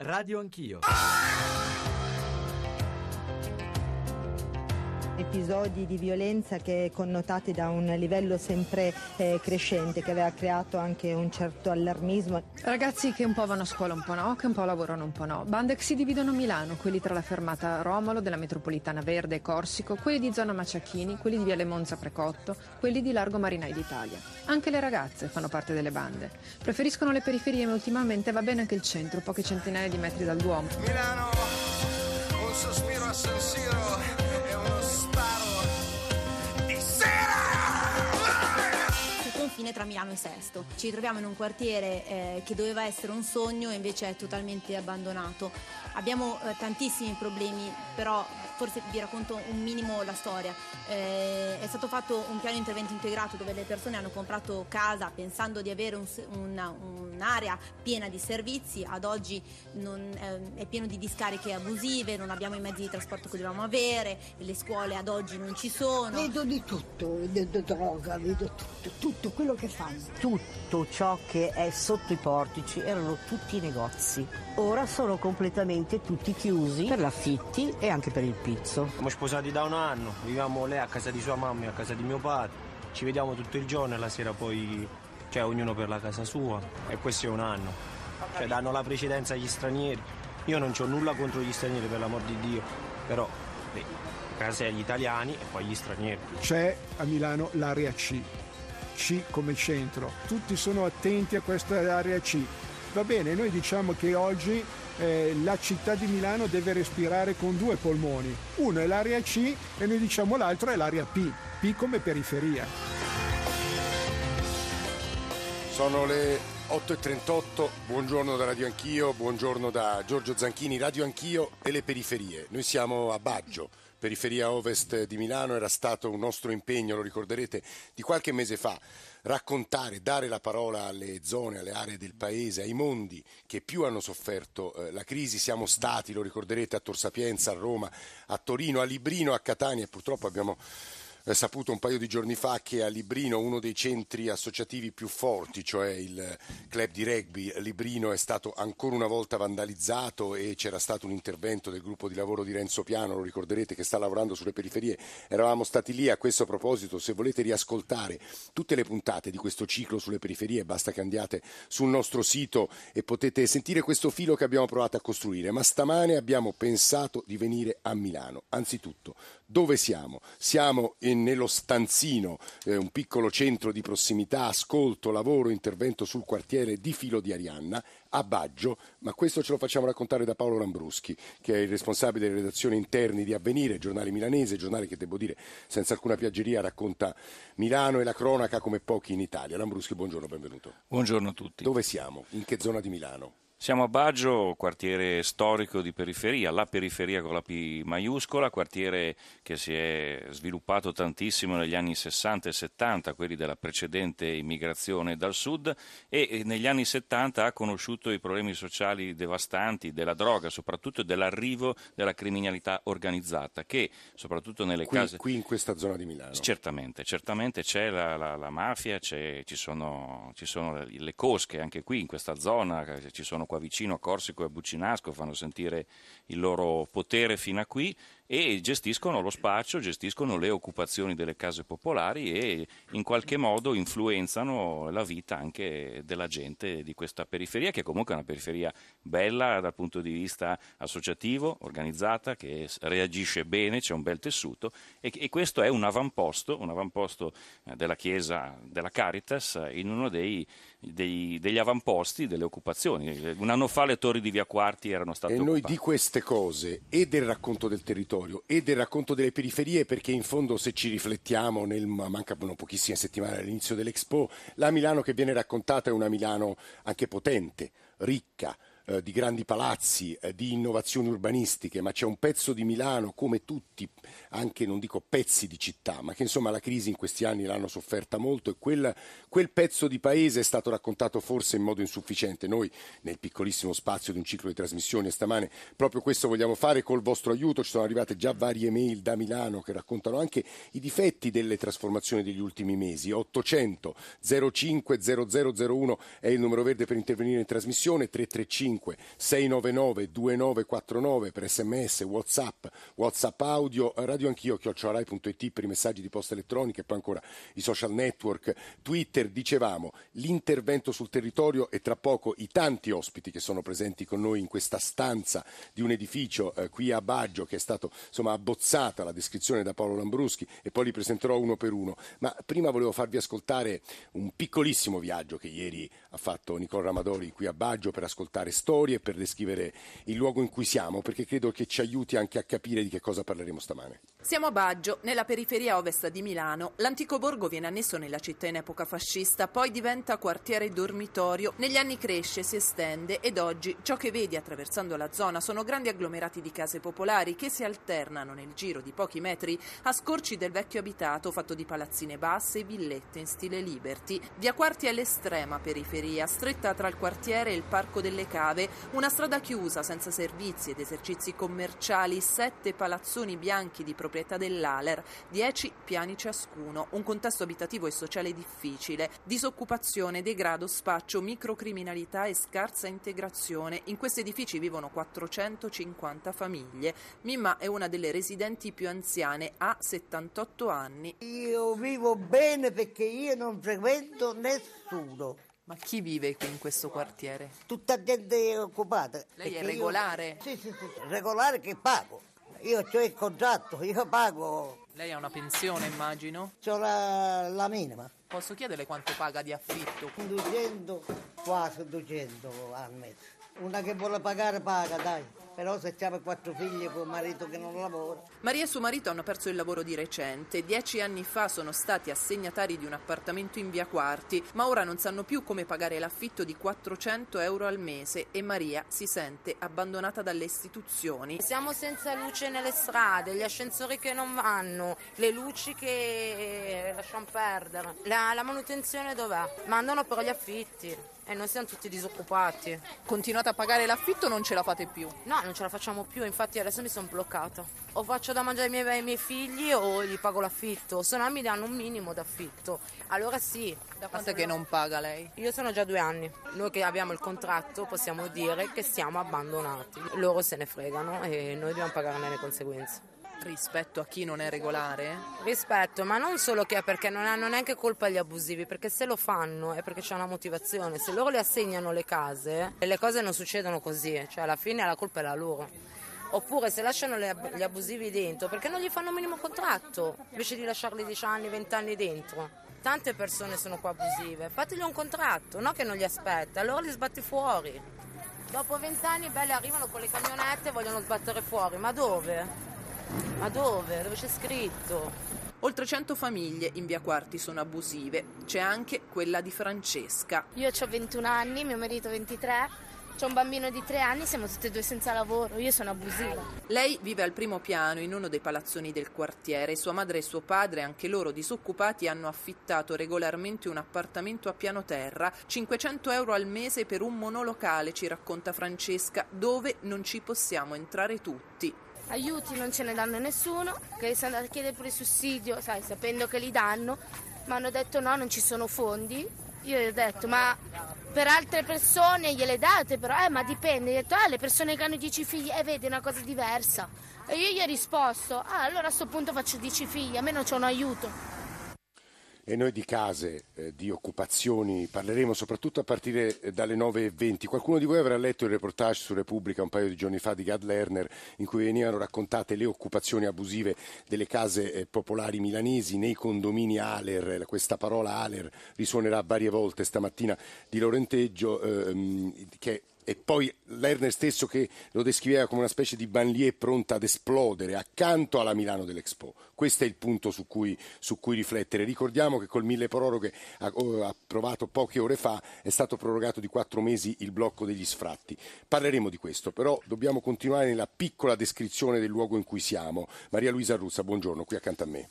Radio Anch'io. Episodi di violenza che connotati da un livello sempre eh, crescente che aveva creato anche un certo allarmismo. Ragazzi che un po' vanno a scuola un po' no, che un po' lavorano un po' no. Bande che si dividono a Milano, quelli tra la fermata Romolo della metropolitana Verde e Corsico, quelli di zona Maciachini, quelli di Viale Monza Precotto, quelli di Largo Marinai d'Italia. Anche le ragazze fanno parte delle bande. Preferiscono le periferie ma ultimamente va bene anche il centro, poche centinaia di metri dal Duomo. Milano, un sospiro a San Siro Milano e. Ci troviamo in un quartiere eh, che doveva essere un sogno e invece è totalmente abbandonato. Abbiamo eh, tantissimi problemi, però forse vi racconto un minimo la storia. Eh, è stato fatto un piano intervento integrato dove le persone hanno comprato casa pensando di avere un una- un'area piena di servizi, ad oggi non, ehm, è pieno di discariche abusive, non abbiamo i mezzi di trasporto che dovevamo avere, le scuole ad oggi non ci sono. Vedo di tutto, vedo droga, vedo tutto, tutto quello che fanno. tutto ciò che è sotto i portici erano tutti negozi. Ora sono completamente tutti chiusi per l'affitti e anche per il pizzo. Siamo sposati da un anno, viviamo lei a casa di sua mamma e a casa di mio padre. Ci vediamo tutto il giorno e la sera poi, cioè ognuno per la casa sua. E questo è un anno. Cioè danno la precedenza agli stranieri. Io non ho nulla contro gli stranieri per l'amor di Dio, però beh, casa agli italiani e poi agli stranieri. C'è a Milano l'area C, C come centro. Tutti sono attenti a questa area C. Va bene, noi diciamo che oggi eh, la città di Milano deve respirare con due polmoni. Uno è l'area C e noi diciamo l'altro è l'area P, P come periferia. Sono le 8.38, buongiorno da Radio Anch'io, buongiorno da Giorgio Zanchini, Radio Anch'io e le periferie. Noi siamo a Baggio, periferia ovest di Milano, era stato un nostro impegno, lo ricorderete, di qualche mese fa, raccontare, dare la parola alle zone, alle aree del paese, ai mondi che più hanno sofferto eh, la crisi. Siamo stati, lo ricorderete, a Tor Sapienza, a Roma, a Torino, a Librino, a Catania e purtroppo abbiamo saputo un paio di giorni fa che a Librino uno dei centri associativi più forti, cioè il club di rugby Librino, è stato ancora una volta vandalizzato e c'era stato un intervento del gruppo di lavoro di Renzo Piano, lo ricorderete che sta lavorando sulle periferie. Eravamo stati lì a questo proposito, se volete riascoltare tutte le puntate di questo ciclo sulle periferie, basta che andiate sul nostro sito e potete sentire questo filo che abbiamo provato a costruire. Ma stamane abbiamo pensato di venire a Milano. Anzitutto, dove siamo? Siamo in- nello stanzino, eh, un piccolo centro di prossimità, ascolto, lavoro, intervento sul quartiere di Filo di Arianna, a Baggio, ma questo ce lo facciamo raccontare da Paolo Lambruschi, che è il responsabile delle redazioni interni di Avvenire, giornale milanese, giornale che devo dire senza alcuna piaggeria racconta Milano e la cronaca come pochi in Italia. Lambruschi, buongiorno, benvenuto. Buongiorno a tutti. Dove siamo? In che zona di Milano? Siamo a Baggio, quartiere storico di periferia, la periferia con la P maiuscola, quartiere che si è sviluppato tantissimo negli anni 60 e 70, quelli della precedente immigrazione dal sud e negli anni 70 ha conosciuto i problemi sociali devastanti della droga, soprattutto dell'arrivo della criminalità organizzata che soprattutto nelle Qui, case qui in questa zona di Milano. Certamente, certamente c'è la, la- la mafia, c'è- ci, sono, ci sono le- le cosche anche qui in questa zona, eh, ci sono qua vicino a Corsico e a Buccinasco, fanno sentire il loro potere fino a qui e gestiscono lo spaccio, gestiscono le occupazioni delle case popolari e in qualche modo influenzano la vita anche della gente di questa periferia, che comunque è una periferia bella dal punto di vista associativo, organizzata, che reagisce bene, c'è un bel tessuto e, e questo è un avamposto, un avamposto eh, della Chiesa della Caritas in uno dei, dei- degli avamposti delle occupazioni. Un anno fa le torri di Via Quarti erano state E noi occupate. di queste cose e del racconto del territorio e del racconto delle periferie, perché in fondo se ci riflettiamo, nel, ma mancano pochissime settimane all'inizio dell'Expo, la Milano che viene raccontata è una Milano anche potente, ricca, eh, di grandi palazzi, eh, di innovazioni urbanistiche, ma c'è un pezzo di Milano, come tutti, anche non dico pezzi di città, ma che insomma la crisi in questi anni l'hanno sofferta molto e quel, quel pezzo di paese è stato raccontato forse in modo insufficiente. Noi nel piccolissimo spazio di un ciclo di trasmissioni stamane proprio questo vogliamo fare col vostro aiuto, ci sono arrivate già varie mail da Milano che raccontano anche i difetti delle trasformazioni degli ultimi mesi. 800 05 0001 è il numero verde per intervenire in trasmissione, 335 335 699 2949 per sms, whatsapp, whatsapp audio, radio anch'io, chiocciorai.it per i messaggi di posta elettronica e poi ancora i social network, Twitter, dicevamo l'intervento sul territorio e tra poco i tanti ospiti che sono presenti con noi in questa stanza di un edificio eh, qui a Baggio che è stato insomma abbozzata la descrizione da Paolo Lambruschi e poi li presenterò uno per uno, ma prima volevo farvi ascoltare un piccolissimo viaggio che ieri ha fatto Nicola Ramadori qui a Baggio per ascoltare storie e per descrivere il luogo in cui siamo, perché credo che ci aiuti anche a capire di che cosa parleremo stamane. Siamo a Baggio, nella periferia ovest di Milano. L'antico borgo viene annesso nella città in epoca fascista, poi diventa quartiere dormitorio. Negli anni cresce, si estende ed oggi ciò che vedi attraversando la zona sono grandi agglomerati di case popolari che si alternano nel giro di pochi metri a scorci del vecchio abitato fatto di palazzine basse e villette in stile Liberty. Via Quarti è l'estrema periferia, stretta tra il quartiere e il Parco delle Cave, una strada chiusa senza servizi ed esercizi commerciali, sette palazzoni bianchi di proprietà dell'Aler, dieci piani ciascuno, un contesto abitativo e sociale difficile, disoccupazione, degrado, spaccio, microcriminalità e scarsa integrazione. In questi edifici vivono 450 famiglie. Mimma è una delle residenti più anziane, ha 78 anni. Io vivo bene perché io non frequento nessuno. Ma chi vive qui in questo quartiere? Tutta gente occupata. Lei è Perché io- regolare? Sì, sì, sì, regolare che pago. Io ho il contratto, io pago, Lei ha una pensione, immagino? ho la, la minima. Posso chiederle quanto paga di affitto? 200, quasi 200 al mese. Una che vuole pagare paga, dai. Però se abbiamo quattro figli con un marito che non lavora. Maria e suo marito hanno perso il lavoro di recente. Dieci anni fa sono stati assegnatari di un appartamento in via Quarti, ma ora non sanno più come pagare l'affitto di 400 euro al mese e Maria si sente abbandonata dalle istituzioni. Siamo senza luce nelle strade, gli ascensori che non vanno, le luci che lasciamo perdere. La, la manutenzione dov'è? Mandano però gli affitti e noi siamo tutti disoccupati. Continuate a pagare l'affitto o non ce la fate più? No, non ce la facciamo più, infatti adesso mi sono bloccata. O faccio da mangiare ai miei, ai miei figli o gli pago l'affitto, se no mi danno un minimo d'affitto. Allora sì. Da quanto che non paga lei? Io sono già due anni. Noi che abbiamo il contratto possiamo dire che siamo abbandonati. Loro se ne fregano e noi dobbiamo pagarne le conseguenze. Rispetto a chi non è regolare? Rispetto, ma non solo che è perché non hanno neanche colpa gli abusivi, perché se lo fanno è perché c'è una motivazione. Se loro le assegnano le case, le cose non succedono così, cioè alla fine la colpa è la loro. Oppure se lasciano ab- gli abusivi dentro, perché non gli fanno minimo contratto, invece di lasciarli 10 anni, 20 anni dentro. Tante persone sono qua abusive, fategli un contratto, no che non li aspetta, allora li sbatti fuori. Dopo 20 anni belle arrivano con le camionette e vogliono sbattere fuori, ma dove? Ma dove? Dove c'è scritto? Oltre 100 famiglie in via Quarti sono abusive. C'è anche quella di Francesca. Io ho 21 anni, mio marito 23, ho un bambino di 3 anni, siamo tutte e due senza lavoro, io sono abusiva. Lei vive al primo piano in uno dei palazzoni del quartiere. Sua madre e suo padre, anche loro disoccupati, hanno affittato regolarmente un appartamento a piano terra, 500 euro al mese per un monolocale, ci racconta Francesca, dove non ci possiamo entrare tutti. Aiuti non ce ne danno nessuno, che sono andata a chiedere pure sussidio, sai, sapendo che li danno, mi hanno detto no, non ci sono fondi. Io gli ho detto, ma per altre persone gliele date, però, eh, ma dipende. Gli ho detto, ah, le persone che hanno 10 figli, eh, vedi, è una cosa diversa. E io gli ho risposto, ah, allora a sto punto faccio 10 figli, almeno c'ho un aiuto. E noi di case, eh, di occupazioni parleremo soprattutto a partire eh, dalle 9.20. Qualcuno di voi avrà letto il reportage su Repubblica un paio di giorni fa di Gad Lerner in cui venivano raccontate le occupazioni abusive delle case eh, popolari milanesi nei condomini Aler. Questa parola Aler risuonerà varie volte stamattina di Lorenteggio ehm, che e poi Lerner stesso che lo descriveva come una specie di banlieue pronta ad esplodere accanto alla Milano dell'Expo. Questo è il punto su cui, su cui riflettere. Ricordiamo che col mille proroghe approvato poche ore fa è stato prorogato di quattro mesi il blocco degli sfratti. Parleremo di questo, però dobbiamo continuare nella piccola descrizione del luogo in cui siamo. Maria Luisa Ruzza, buongiorno, qui accanto a me.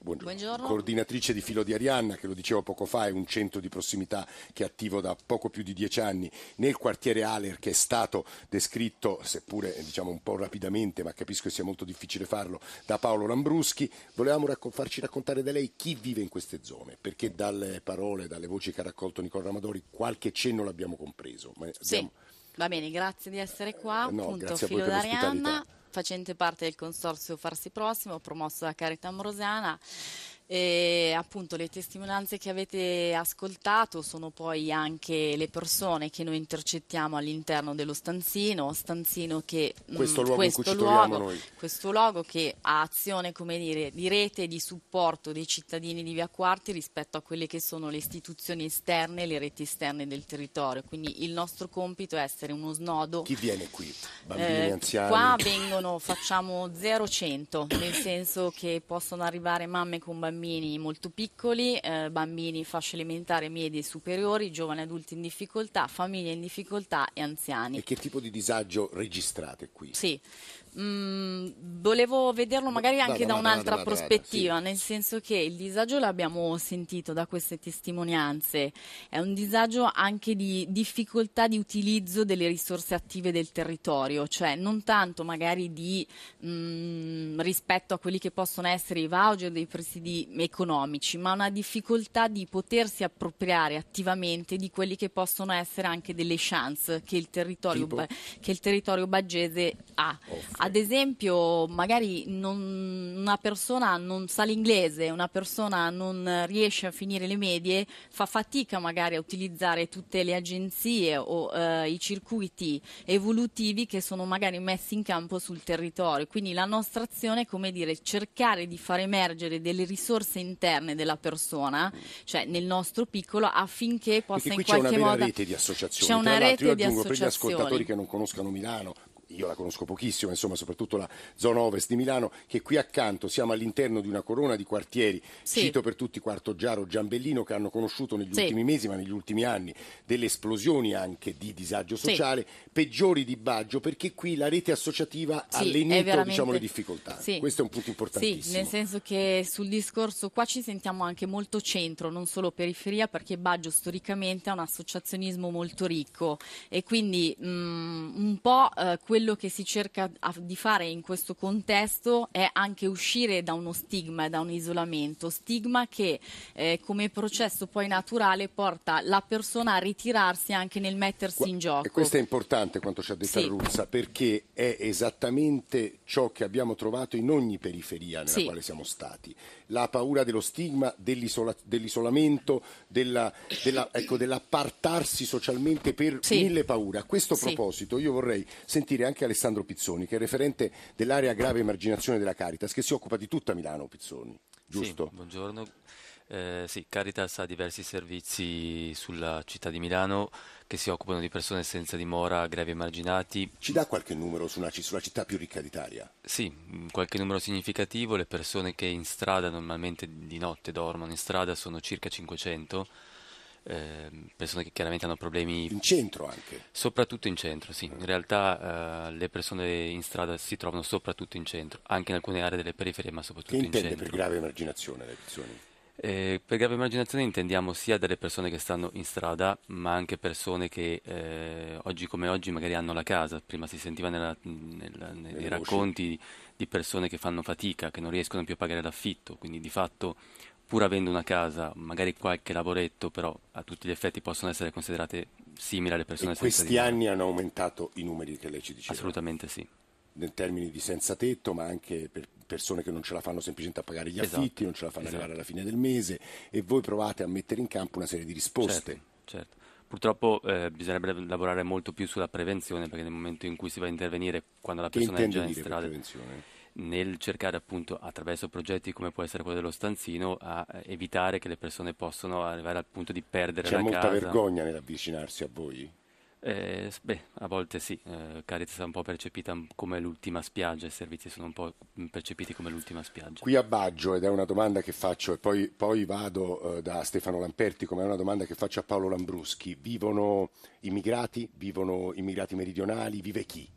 Buongiorno. Buongiorno. Coordinatrice di Filo di Arianna, che lo dicevo poco fa, è un centro di prossimità che è attivo da poco più di dieci anni nel quartiere Aler, che è stato descritto, seppure diciamo un po' rapidamente, ma capisco che sia molto difficile farlo, da Paolo Lambruschi. Volevamo racco- farci raccontare da lei chi vive in queste zone, perché dalle parole, dalle voci che ha raccolto Nicola Ramadori, qualche cenno l'abbiamo compreso. Abbiamo- Va bene, grazie di essere qua. No, Appunto, grazie a voi Filo per l'ospitalità. Facente parte del consorzio Farsi Prossimo, promosso da Carità Ambrosiana. E appunto le testimonianze che avete ascoltato sono poi anche le persone che noi intercettiamo all'interno dello stanzino, stanzino che Questo luogo in cui questo luogo- questo luogo che ha azione come dire, di rete e di supporto dei cittadini di Via Quarti rispetto a quelle che sono le istituzioni esterne e le reti esterne del territorio. Quindi il nostro compito è essere uno snodo. Chi viene qui? Bambini, Eh, anziani? Qua vengono, facciamo 0-100, nel senso che possono arrivare mamme con bambini molto piccoli, eh, bambini fasce elementari, medie e superiori, giovani adulti in difficoltà, famiglie in difficoltà e anziani. E che tipo di disagio registrate qui? Sì, Mm, volevo vederlo magari anche Vada, da vada, un'altra vada, prospettiva, nel senso che il disagio l'abbiamo sentito da queste testimonianze, è un disagio anche di difficoltà di utilizzo delle risorse attive del territorio, cioè non tanto magari di mm, rispetto a quelli che possono essere i voucher dei presidi economici, ma una difficoltà di potersi appropriare attivamente di quelli che possono essere anche delle chance che il territorio, che il territorio baggese ha. Ad esempio, magari non- una persona non sa l'inglese, una persona non riesce a finire le medie, fa fatica magari a utilizzare tutte le agenzie o eh, i circuiti evolutivi che sono magari messi in campo sul territorio. Quindi la nostra azione è come dire cercare di far emergere delle risorse interne della persona, cioè nel nostro piccolo, affinché possa Perché qui in c'è una qualche modo rete di associazioni. C'è una Tra l'altro, io rete di aggiungo per gli associazioni. ascoltatori che non conoscano Milano, io la conosco pochissimo, insomma, soprattutto la zona ovest di Milano, che qui accanto siamo all'interno di una corona di quartieri, Sì. cito per tutti Quarto Giaro, Giambellino, che hanno conosciuto negli Sì. ultimi mesi, ma negli ultimi anni, delle esplosioni anche di disagio Sì. sociale, peggiori di Baggio, perché qui la rete associativa ha Sì, lenito veramente- diciamo, le difficoltà. Sì. Questo è un punto Sì, importantissimo. nel senso che sul discorso qua ci sentiamo anche molto centro, non solo periferia, perché Baggio storicamente ha un associazionismo molto ricco e quindi mm, un po' eh, quello che si cerca di fare in questo contesto è anche uscire da uno stigma e da un isolamento, stigma che eh, come processo poi naturale porta la persona a ritirarsi anche nel mettersi in gioco. E questo è importante quanto ci ha detto Sì. Arruzza, perché è esattamente ciò che abbiamo trovato in ogni periferia nella Sì. quale siamo stati. La paura dello stigma, dell'isola- dell'isolamento, della- della- ecco, dell'appartarsi socialmente per Sì. mille paure. A questo proposito io vorrei sentire anche Alessandro Pizzoni, che è referente dell'area grave emarginazione della Caritas, che si occupa di tutta Milano, Pizzoni, giusto? Sì, buongiorno. Eh, sì, Caritas ha diversi servizi sulla città di Milano che si occupano di persone senza dimora, grevi emarginati. Ci dà qualche numero su una sulla città più ricca d'Italia? Sì, mh, qualche numero significativo. Le persone che in strada normalmente di notte dormono in strada sono circa 500. Ehm, persone che chiaramente hanno problemi In centro anche. Soprattutto in centro, sì. In realtà eh, le persone in strada si trovano soprattutto in centro, anche in alcune aree delle periferie, ma soprattutto Che in intende centro. per grave emarginazione, le Pizzoni? Eh, per grave emarginazione intendiamo sia delle persone che stanno in strada, ma anche persone che eh, oggi come oggi magari hanno la casa. Prima si sentiva nella- nella- nei voci. racconti di persone che fanno fatica, che non riescono più a pagare l'affitto, quindi di fatto pur avendo una casa, magari qualche lavoretto, però a tutti gli effetti possono essere considerate simili alle persone E senza questi anni hanno aumentato i numeri che lei ci diceva? Assolutamente sì. In termini di senza tetto, ma anche per persone che non ce la fanno semplicemente a pagare gli Esatto, affitti, non ce la fanno esatto. arrivare alla fine del mese e voi provate a mettere in campo una serie di risposte. Certo, certo. Purtroppo eh, bisognerebbe lavorare molto più sulla prevenzione perché nel momento in cui si va a intervenire quando la persona è già in strada, prevenzione? Nel cercare appunto attraverso progetti come può essere quello dello stanzino a eh, evitare che le persone possano arrivare al punto di perdere C'è la molta casa. vergogna nell'avvicinarsi a voi? Eh, beh, a volte sì, eh, Caritas è un po' percepita come l'ultima spiaggia, i servizi sono un po' m, percepiti come l'ultima spiaggia. Qui a Baggio, ed è una domanda che faccio, e poi, poi vado eh, da Stefano Lamperti, come è una domanda che faccio a Paolo Lambruschi, vivono immigrati, vivono immigrati meridionali, vive chi?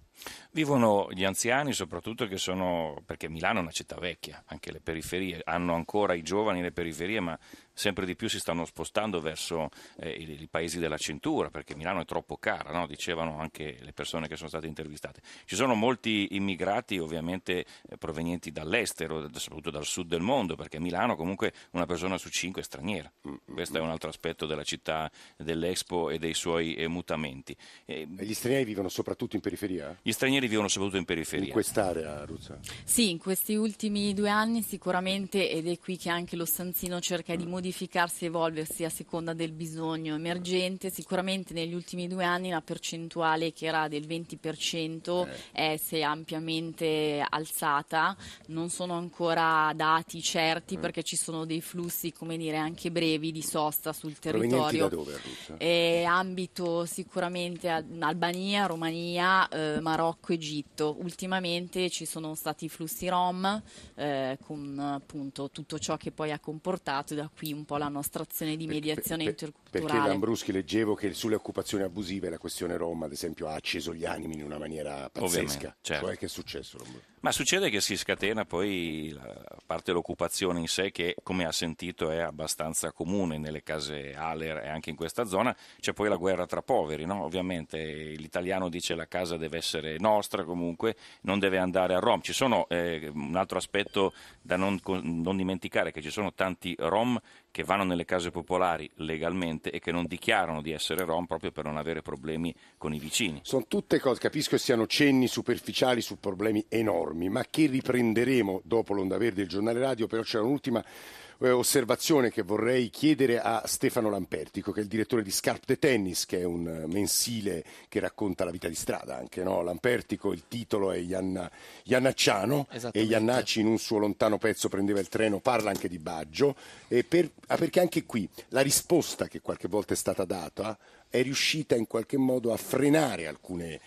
Vivono gli anziani soprattutto che sono, perché Milano è una città vecchia, anche le periferie, hanno ancora i giovani le periferie, ma sempre di più si stanno spostando verso eh, i, i, paesi della cintura, perché Milano è troppo cara, no? dicevano anche le persone che sono state intervistate. Ci sono molti immigrati ovviamente eh, provenienti dall'estero, soprattutto dal sud del mondo, perché Milano comunque una persona su cinque è straniera. Questo è un altro aspetto della città dell'Expo e dei suoi eh, mutamenti. E gli stranieri vivono soprattutto in periferia? Gli stranieri vivono soprattutto in periferia. In quest'area, Ruzza? Sì, in questi ultimi due anni sicuramente, ed è qui che anche lo stanzino cerca di modificarsi e evolversi a seconda del bisogno emergente, sicuramente negli ultimi due anni la percentuale che era del 20% eh. è, si è ampiamente alzata, non sono ancora dati certi Mm. perché ci sono dei flussi, come dire, anche brevi di sosta sul territorio. Da dove? Eh, ambito sicuramente Albania, Romania, eh, Marocco, Egitto. Ultimamente ci sono stati i flussi rom eh, con appunto tutto ciò che poi ha comportato da qui un po' la nostra azione di mediazione Perché interculturale. Lambruschi leggevo che sulle occupazioni abusive la questione Roma, ad esempio, ha acceso gli animi in una maniera pazzesca. Certo. Cioè, che è successo? Ma succede che si scatena poi, la- a parte l'occupazione in sé, che come ha sentito è abbastanza comune nelle case Aler e anche in questa zona, c'è poi la guerra tra poveri, no? Ovviamente l'italiano dice la casa deve essere nostra comunque, non deve andare a Rom. Ci sono eh, un altro aspetto da non, non dimenticare, che ci sono tanti Rom che vanno nelle case popolari legalmente e che non dichiarano di essere Rom proprio per non avere problemi con i vicini. Sono tutte cose, capisco che siano cenni superficiali su problemi enormi, ma che riprenderemo dopo l'onda verde del giornale radio, però c'era un'ultima eh, osservazione che vorrei chiedere a Stefano Lampertico, che è il direttore di Scarp de Tennis, che è un mensile che racconta la vita di strada anche, no? Lampertico, il titolo è Ianna, Iannacciano e. Iannacci in un suo lontano pezzo prendeva il treno, parla anche di Baggio, e per- ah, perché anche qui la risposta che qualche volta è stata data è riuscita in qualche modo a frenare alcune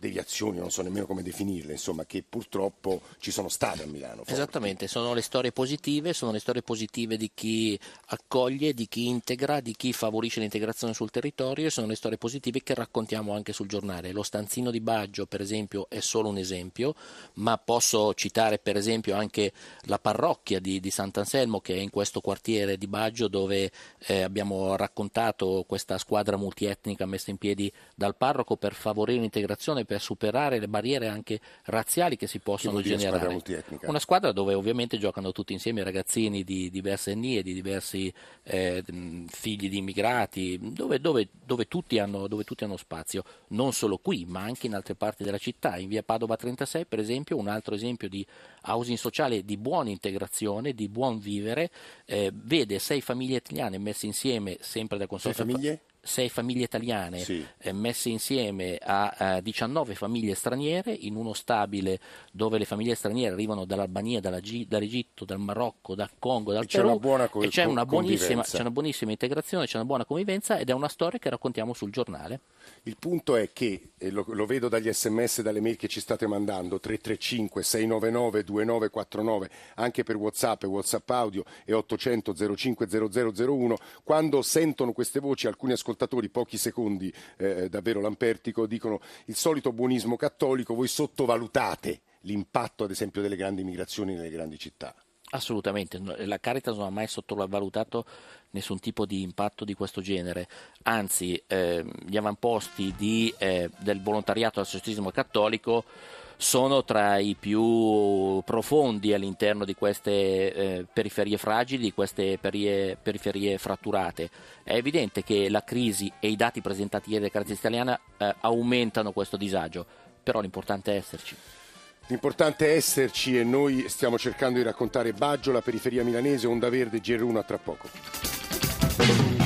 deviazioni, non so nemmeno come definirle, insomma, che purtroppo ci sono state a Milano. forti. Esattamente, sono le storie positive, sono le storie positive di chi accoglie, di chi integra, di chi favorisce l'integrazione sul territorio e sono le storie positive che raccontiamo anche sul giornale. Lo stanzino di Baggio, per esempio, è solo un esempio, ma posso citare per esempio anche la parrocchia di, di Sant'Anselmo che è in questo quartiere di Baggio dove eh, abbiamo raccontato questa squadra multietnica messa in piedi dal parroco per favorire l'integrazione, per superare le barriere anche razziali che si possono squadra generare. multietnica? Una squadra dove ovviamente giocano tutti insieme ragazzini di diverse etnie, di diversi eh, figli di immigrati, dove, dove- dove tutti hanno, dove tutti hanno spazio, non solo qui, ma anche in altre parti della città. In via Padova 36, per esempio, un altro esempio di housing sociale di buona integrazione, di buon vivere, eh, vede sei famiglie italiane messe insieme sempre da consorzio. famiglie? Sei famiglie italiane Sì. eh, messe insieme a eh, 19 famiglie straniere in uno stabile dove le famiglie straniere arrivano dall'Albania, dalla Gi- dall'Egitto, dal Marocco, dal Congo, dal E c'è Perù una buona co- e c'è una, c'è una buonissima integrazione, c'è una buona convivenza ed è una storia che raccontiamo sul giornale. Il punto è che, e lo, lo vedo dagli sms e dalle mail che ci state mandando, 335 699 2949, anche per Whatsapp e Whatsapp audio e 800 05 0001, quando sentono queste voci alcuni ascoltatori, pochi secondi eh, davvero lampertico, dicono il solito buonismo cattolico, voi sottovalutate l'impatto ad esempio delle grandi migrazioni nelle grandi città. Assolutamente, la Caritas non ha mai sottovalutato nessun tipo di impatto di questo genere, anzi ehm, gli avamposti di, eh, del volontariato associazionismo cattolico sono tra i più profondi all'interno di queste eh, periferie fragili, di queste perie- periferie fratturate. È evidente che la crisi e i dati presentati ieri da Caritas Italiana eh, aumentano questo disagio, però l'importante è esserci. L'importante è esserci e noi stiamo cercando di raccontare Baggio, la periferia milanese, Onda Verde, GR1 a tra poco.